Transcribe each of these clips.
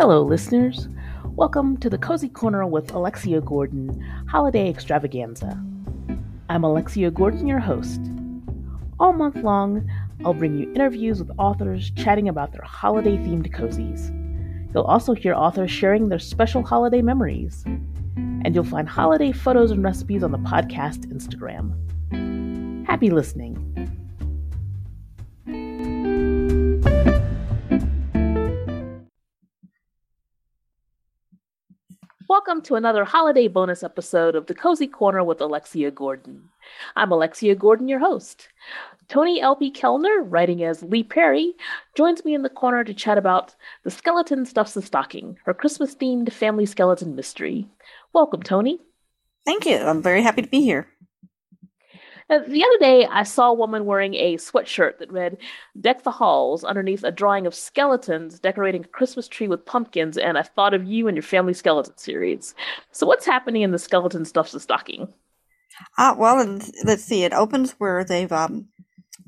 Hello, listeners. Welcome to the Cozy Corner with Alexia Gordon Holiday Extravaganza. I'm Alexia Gordon, your host. All month long, I'll bring you interviews with authors chatting about their holiday themed cozies. You'll also hear authors sharing their special holiday memories. And you'll find holiday photos and recipes on the podcast Instagram. Happy listening. Welcome to another holiday bonus episode of the Cozy Corner with Alexia Gordon. I'm Alexia Gordon, your host. Toni L.P. Kelner, writing as Leigh Perry, joins me in the corner to chat about The Skeleton Stuffs the Stocking, her Christmas themed family skeleton mystery. Welcome, Toni. Thank you. I'm very happy to be here. Uh, the other day, I saw a woman wearing a sweatshirt that read, Deck the Halls, underneath a drawing of skeletons decorating a Christmas tree with pumpkins, and I thought of you and your family skeleton series. So, what's happening in the skeleton stuffs the stocking? Uh, well, let's see. It opens where they've, um,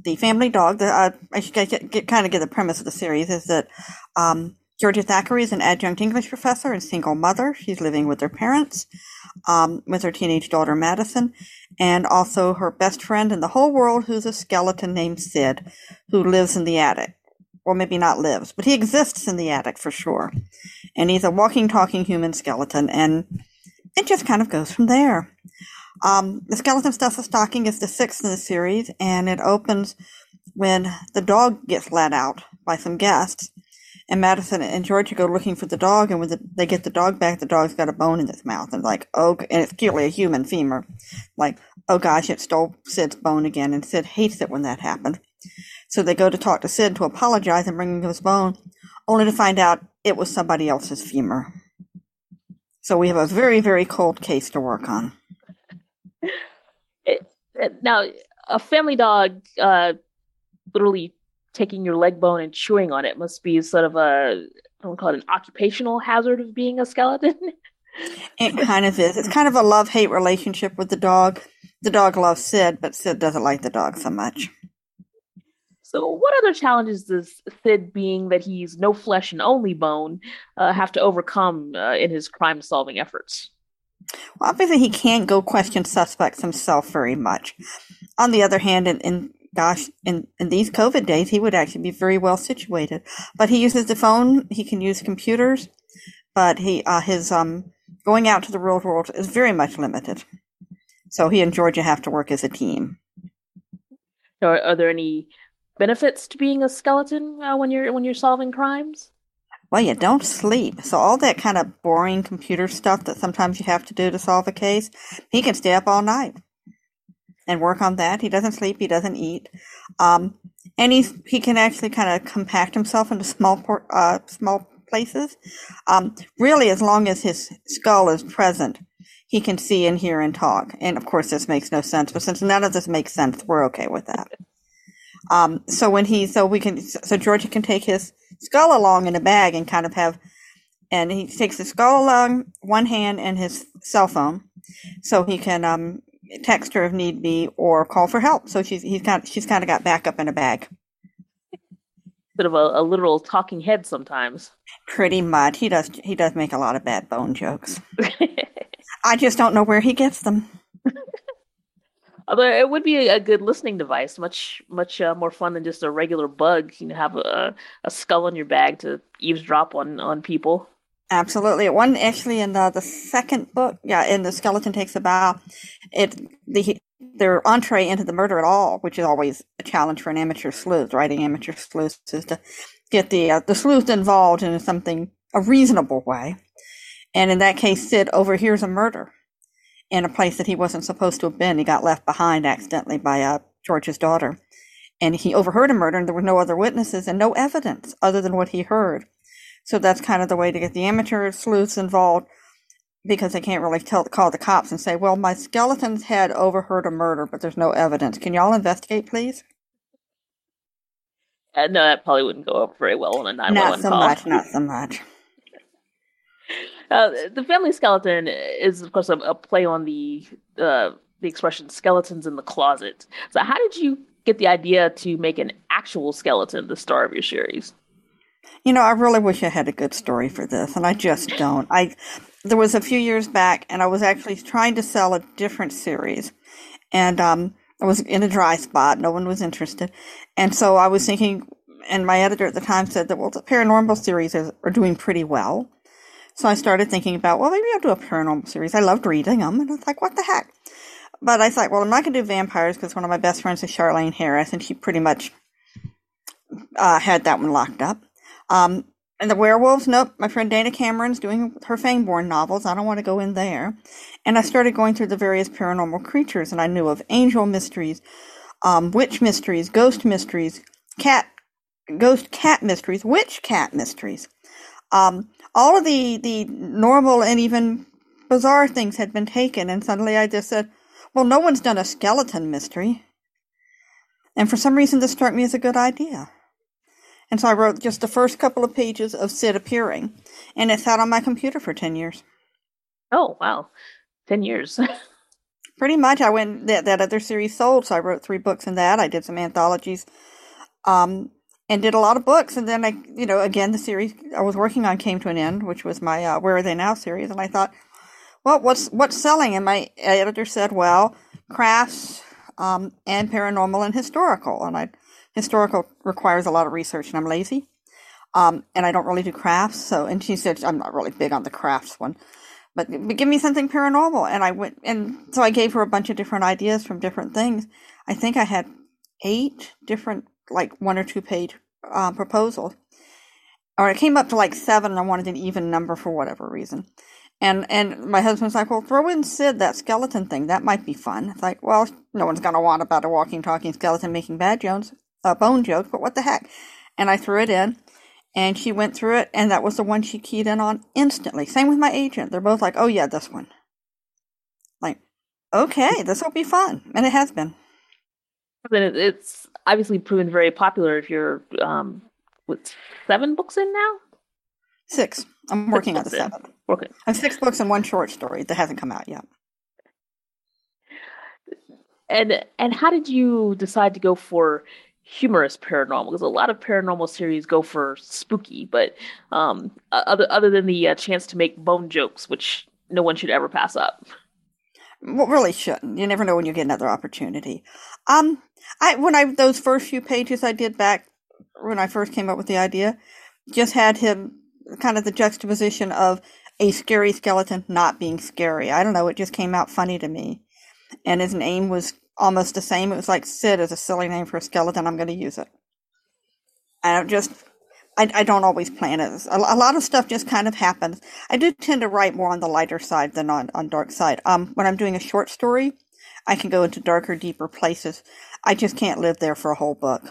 the family dog, the, uh, I should get, get, kind of get the premise of the series is that um, Georgia Thackeray is an adjunct English professor and single mother. She's living with her parents, um, with her teenage daughter Madison, and also her best friend in the whole world, who's a skeleton named Sid, who lives in the attic. Well, maybe not lives, but he exists in the attic for sure. And he's a walking, talking human skeleton, and it just kind of goes from there. Um, the Skeleton Stuff of Stocking is the sixth in the series, and it opens when the dog gets let out by some guests and Madison and Georgia go looking for the dog, and when the, they get the dog back, the dog's got a bone in its mouth, and like, oh, and it's clearly a human femur. Like, oh gosh, it stole Sid's bone again, and Sid hates it when that happens. So they go to talk to Sid to apologize and bring him his bone, only to find out it was somebody else's femur. So we have a very, very cold case to work on. It, it, now, a family dog uh, literally taking your leg bone and chewing on it must be sort of a I don't call it an occupational hazard of being a skeleton. it kind of is. It's kind of a love hate relationship with the dog. The dog loves Sid, but Sid doesn't like the dog so much. So, what other challenges does Sid, being that he's no flesh and only bone, uh, have to overcome uh, in his crime solving efforts? Well, obviously, he can't go question suspects himself very much. On the other hand, in, in gosh, in, in these COVID days, he would actually be very well situated. But he uses the phone. He can use computers, but he uh, his um going out to the real world is very much limited. So he and Georgia have to work as a team. Are, are there any benefits to being a skeleton uh, when you're when you're solving crimes? Well, you don't sleep. So all that kind of boring computer stuff that sometimes you have to do to solve a case, he can stay up all night and work on that. He doesn't sleep. He doesn't eat. Um, and he's, he can actually kind of compact himself into small, uh, small places. Um, really, as long as his skull is present, he can see and hear and talk. And of course, this makes no sense, but since none of this makes sense, we're okay with that. Um, so when he, so we can, so Georgia can take his skull along in a bag and kind of have, and he takes his skull along one hand and his cell phone, so he can um, text her if need be or call for help. So she's he's kind she's kind of got backup in a bag. Bit of a, a literal talking head sometimes. Pretty much. He does he does make a lot of bad bone jokes. I just don't know where he gets them. Although it would be a good listening device, much much uh, more fun than just a regular bug. You know, have a, a skull in your bag to eavesdrop on on people. Absolutely. One actually in the, the second book, yeah, in the skeleton takes a bow. It the their entree into the murder at all, which is always a challenge for an amateur sleuth. Writing amateur sleuths is to get the uh, the sleuth involved in something a reasonable way. And in that case, Sid overhears a murder in a place that he wasn't supposed to have been. He got left behind accidentally by uh, George's daughter, and he overheard a murder, and there were no other witnesses and no evidence other than what he heard. So that's kind of the way to get the amateur sleuths involved because they can't really tell, call the cops and say, well, my skeleton's head overheard a murder, but there's no evidence. Can y'all investigate, please? Uh, no, that probably wouldn't go over very well on a 911 call. Not so call. much, not so much. Uh, the family skeleton is, of course, a, a play on the uh, the expression "skeletons in the closet." So, how did you get the idea to make an actual skeleton the star of your series? You know, I really wish I had a good story for this, and I just don't. I there was a few years back, and I was actually trying to sell a different series, and um, I was in a dry spot. No one was interested, and so I was thinking. And my editor at the time said that well, the paranormal series are, are doing pretty well. So I started thinking about well, maybe I'll do a paranormal series. I loved reading them, and I was like, what the heck? But I thought, well, I'm not going to do vampires because one of my best friends is Charlaine Harris, and she pretty much uh, had that one locked up. Um, and the werewolves, nope. My friend Dana Cameron's doing her Fangborn novels. I don't want to go in there. And I started going through the various paranormal creatures, and I knew of angel mysteries, um, witch mysteries, ghost mysteries, cat, ghost cat mysteries, witch cat mysteries. Um, all of the the normal and even bizarre things had been taken, and suddenly I just said, "Well, no one's done a skeleton mystery." And for some reason, this struck me as a good idea. And so I wrote just the first couple of pages of Sid appearing, and it sat on my computer for 10 years. Oh, wow. 10 years. Pretty much. I went, that, that other series sold, so I wrote three books in that. I did some anthologies, um, and did a lot of books. And then I, you know, again, the series I was working on came to an end, which was my uh, Where Are They Now series. And I thought, well, what's, what's selling? And my editor said, well, crafts, um, and paranormal and historical. And I historical requires a lot of research and I'm lazy. Um, and I don't really do crafts. So, and she said, I'm not really big on the crafts one, but, but give me something paranormal. And I went, and so I gave her a bunch of different ideas from different things. I think I had eight different, like one or two page uh, proposals. Or it came up to like seven and I wanted an even number for whatever reason. And and my husband's like, well, throw in Sid, that skeleton thing. That might be fun. It's like, well, no one's to want about a walking, talking skeleton making bad Jones a bone joke, but what the heck? And I threw it in, and she went through it, and that was the one she keyed in on instantly. Same with my agent. They're both like, oh, yeah, this one. Like, okay, this will be fun. And it has been. Then it's obviously proven very popular if you're, um, with seven books in now? Six. I'm working on the seventh. Okay. I have six books and one short story that hasn't come out yet. And and how did you decide to go for humorous paranormal because a lot of paranormal series go for spooky, but um, other other than the uh, chance to make bone jokes, which no one should ever pass up. Well, really shouldn't. You never know when you get another opportunity. Um, I when I those first few pages I did back when I first came up with the idea, just had him kind of the juxtaposition of a scary skeleton not being scary. I don't know. It just came out funny to me, and his name was almost the same. It was like Sid is a silly name for a skeleton. I'm going to use it. I don't just, I, I don't always plan it. A, a, lot of stuff just kind of happens. I do tend to write more on the lighter side than on, on dark side. Um, when I'm doing a short story, I can go into darker, deeper places. I just can't live there for a whole book.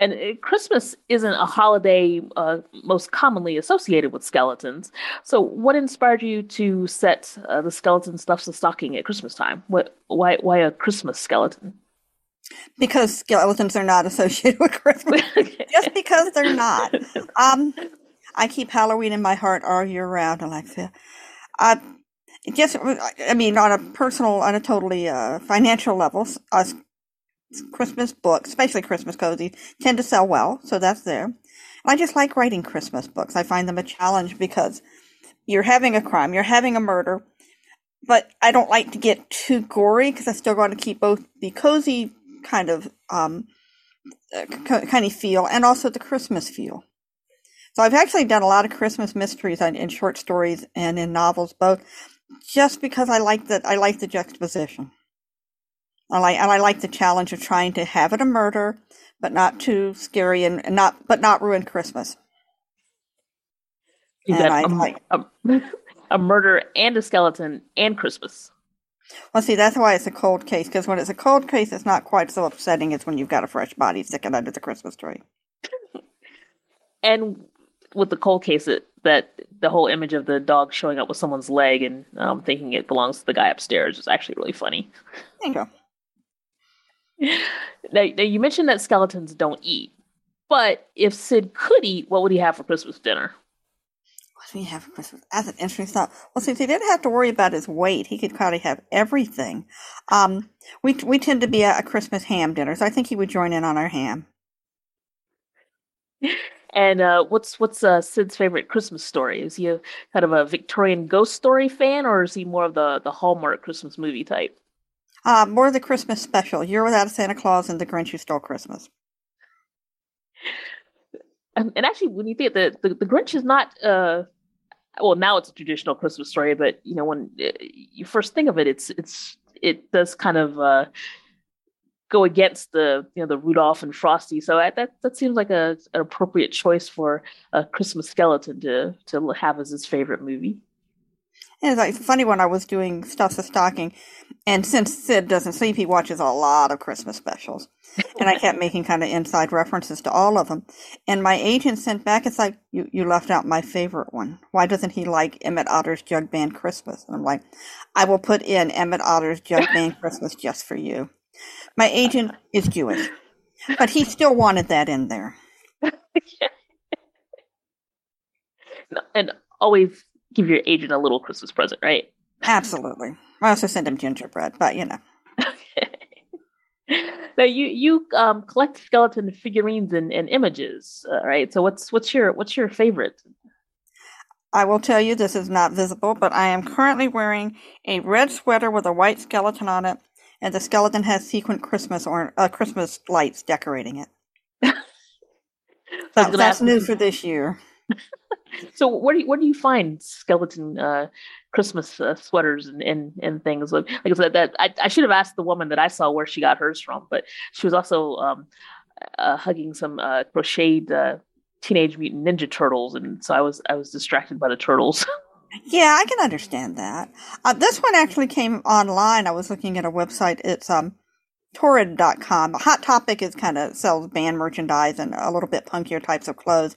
And uh, Christmas isn't a holiday uh, most commonly associated with skeletons. So, what inspired you to set uh, the skeleton stuffs a stocking at Christmas time? What, why, why a Christmas skeleton? Because skeletons are not associated with Christmas. Just because they're not. Um, I keep Halloween in my heart all year round, Alexia. Uh, just, I mean, on a personal, on a totally uh, financial level, us Christmas books, especially Christmas cozy, tend to sell well, so that's there. I just like writing Christmas books. I find them a challenge because you're having a crime, you're having a murder, but I don't like to get too gory because I still want to keep both the cozy kind of um, uh, kind of feel and also the Christmas feel. So I've actually done a lot of Christmas mysteries in short stories and in novels both, just because I like that I like the juxtaposition. I like and I like the challenge of trying to have it a murder, but not too scary and, not but not ruin Christmas. You got I, a, like, a, a murder and a skeleton and Christmas. Well, see, that's why it's a cold case, because when it's a cold case, it's not quite so upsetting as when you've got a fresh body sticking under the Christmas tree. and with the cold case, it, that the whole image of the dog showing up with someone's leg and um, thinking it belongs to the guy upstairs is actually really funny. There you go. now, now, you mentioned that skeletons don't eat, but if Sid could eat, what would he have for Christmas dinner? What would he have for Christmas? That's an interesting thought. Well, since he didn't have to worry about his weight, he could probably have everything. Um, we we tend to be a, a Christmas ham dinner, so I think he would join in on our ham. And uh, what's what's uh, Sid's favorite Christmas story? Is he a kind of a Victorian ghost story fan, or is he more of the the Hallmark Christmas movie type? Uh, more the Christmas special, Year Without a Santa Claus and The Grinch Who Stole Christmas. And, and actually, when you think the, the, the Grinch is not, uh, well, now it's a traditional Christmas story, but you know, when uh, you first think of it, it's it's it does kind of uh, go against the you know the Rudolph and Frosty. So I, that that seems like a an appropriate choice for a Christmas skeleton to to have as his favorite movie. And it's like funny when I was doing stuff the stocking, and since Sid doesn't sleep, he watches a lot of Christmas specials, and I kept making kind of inside references to all of them. And my agent sent back, "It's like you you left out my favorite one. Why doesn't he like Emmet Otter's Jug Band Christmas?" And I'm like, "I will put in Emmet Otter's Jug Band Christmas just for you." My agent is Jewish, but he still wanted that in there. and always give your agent a little Christmas present, right? Absolutely. I also send him gingerbread, but you know. Okay. Now you you um, collect skeleton figurines and, and images, uh, right? So what's what's your what's your favorite? I will tell you this is not visible, but I am currently wearing a red sweater with a white skeleton on it, and the skeleton has sequin Christmas or uh, Christmas lights decorating it. that, that's new for this year. So where do you, where do you find skeleton uh, Christmas uh, sweaters and, and, and things like like I said that I, I should have asked the woman that I saw where she got hers from, but she was also um, uh, hugging some uh, crocheted uh, Teenage Mutant Ninja Turtles, and so I was I was distracted by the turtles. yeah, I can understand that. Uh, this one actually came online. I was looking at a website. It's um torrid.com. Hot Topic is kind of sells band merchandise and a little bit punkier types of clothes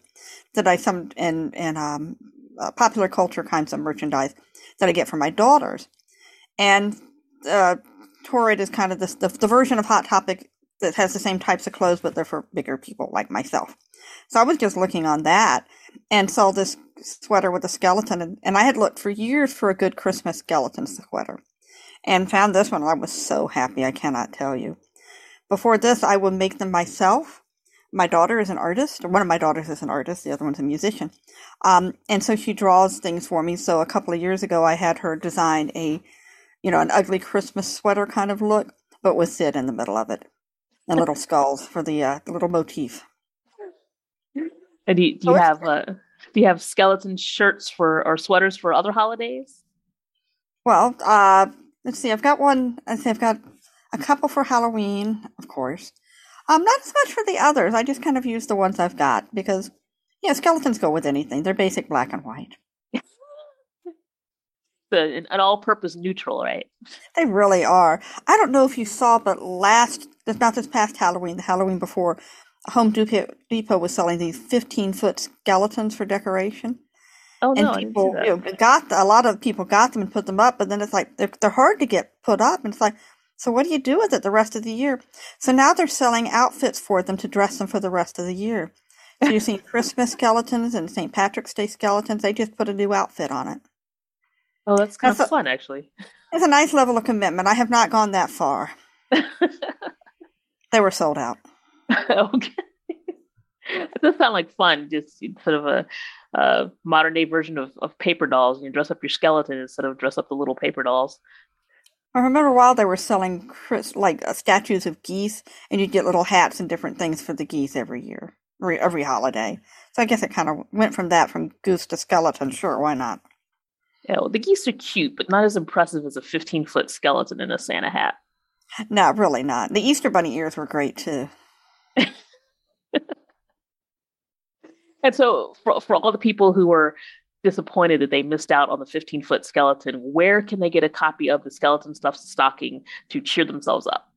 that I some and and um, uh, popular culture kinds of merchandise that I get for my daughters, and uh, Torrid is kind of this, the the version of Hot Topic that has the same types of clothes, but they're for bigger people like myself. So I was just looking on that and saw this sweater with a skeleton, and, and I had looked for years for a good Christmas skeleton sweater, and found this one. I was so happy, I cannot tell you. Before this, I would make them myself my daughter is an artist. One of my daughters is an artist. The other one's a musician. Um, and so she draws things for me. So a couple of years ago, I had her design a, you know, an ugly Christmas sweater kind of look, but with Sid in the middle of it and little skulls for the, uh, the little motif. And do you, do you have uh, do you have skeleton shirts for or sweaters for other holidays? Well, uh, let's see. I've got one. I say I've got a couple for Halloween, of course. Um, not as much for the others. I just kind of use the ones I've got because, yeah, skeletons go with anything. They're basic black and white. an, an all-purpose neutral, right? They really are. I don't know if you saw, but last, not this past Halloween, the Halloween before, Home Depot was selling these 15-foot skeletons for decoration. Oh no! And people you know, got a lot of people got them and put them up, but then it's like they're they're hard to get put up, and it's like so what do you do with it the rest of the year? So now they're selling outfits for them to dress them for the rest of the year. So you've seen Christmas skeletons and St. Patrick's Day skeletons. They just put a new outfit on it. Oh, that's kind that's of a, fun, actually. It's a nice level of commitment. I have not gone that far. they were sold out. okay. It does sound like fun, just sort of a, modern day version of, of paper dolls. and You dress up your skeleton instead of dress up the little paper dolls. I remember a while they were selling like uh, statues of geese, and you'd get little hats and different things for the geese every year, every, every holiday. So I guess it kind of went from that, from goose to skeleton. Sure, why not? Yeah, well, the geese are cute, but not as impressive as a 15 foot skeleton in a Santa hat. No, really not. The Easter Bunny ears were great too. and so, for, for all the people who were disappointed that they missed out on the 15 foot skeleton, where can they get a copy of the skeleton stuff stocking to cheer themselves up?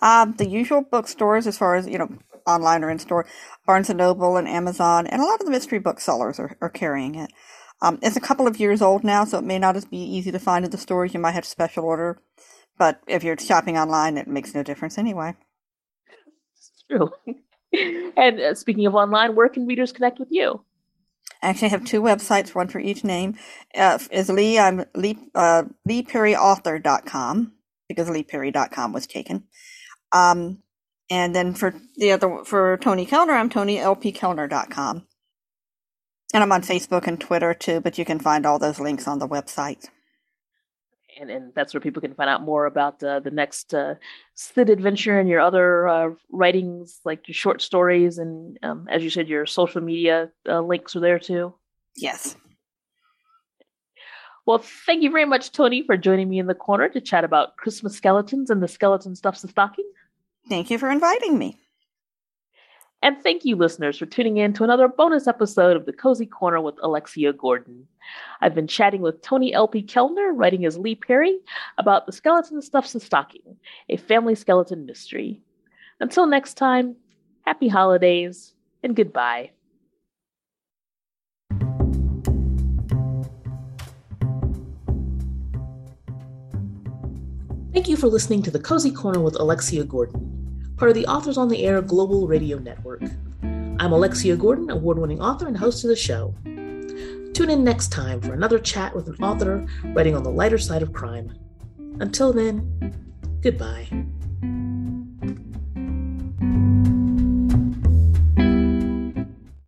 Um, the usual bookstores, as far as you know, online or in store, Barnes and Noble and Amazon, and a lot of the mystery booksellers are, are carrying it. Um, it's a couple of years old now, so it may not as be easy to find in the stores. You might have to special order, but if you're shopping online, it makes no difference anyway. It's true. and uh, speaking of online, where can readers connect with you? I actually have two websites, one for each name. Uh, is Leigh, I'm Leigh, uh, LeighPerryAuthor.com because LeighPerry.com was taken. Um, And then for the other, for Toni Kelner, I'm ToniLPKelner.com. And I'm on Facebook and Twitter too, but you can find all those links on the website. And, and that's where people can find out more about uh, the next uh, Sid adventure and your other uh, writings, like your short stories, and um, as you said, your social media uh, links are there too. Yes. Well, thank you very much, Toni, for joining me in the corner to chat about Christmas skeletons and the skeleton stuffs the stocking. Thank you for inviting me. And thank you, listeners, for tuning in to another bonus episode of The Cozy Corner with Alexia Gordon. I've been chatting with Toni L.P. Kelner, writing as Leigh Perry, about The Skeleton Stuffs the Stocking, a family skeleton mystery. Until next time, happy holidays and goodbye. Thank you for listening to The Cozy Corner with Alexia Gordon, part of the Authors on the Air Global Radio Network. I'm Alexia Gordon, award winning author and host of the show. Tune in next time for another chat with an author writing on the lighter side of crime. Until then, goodbye.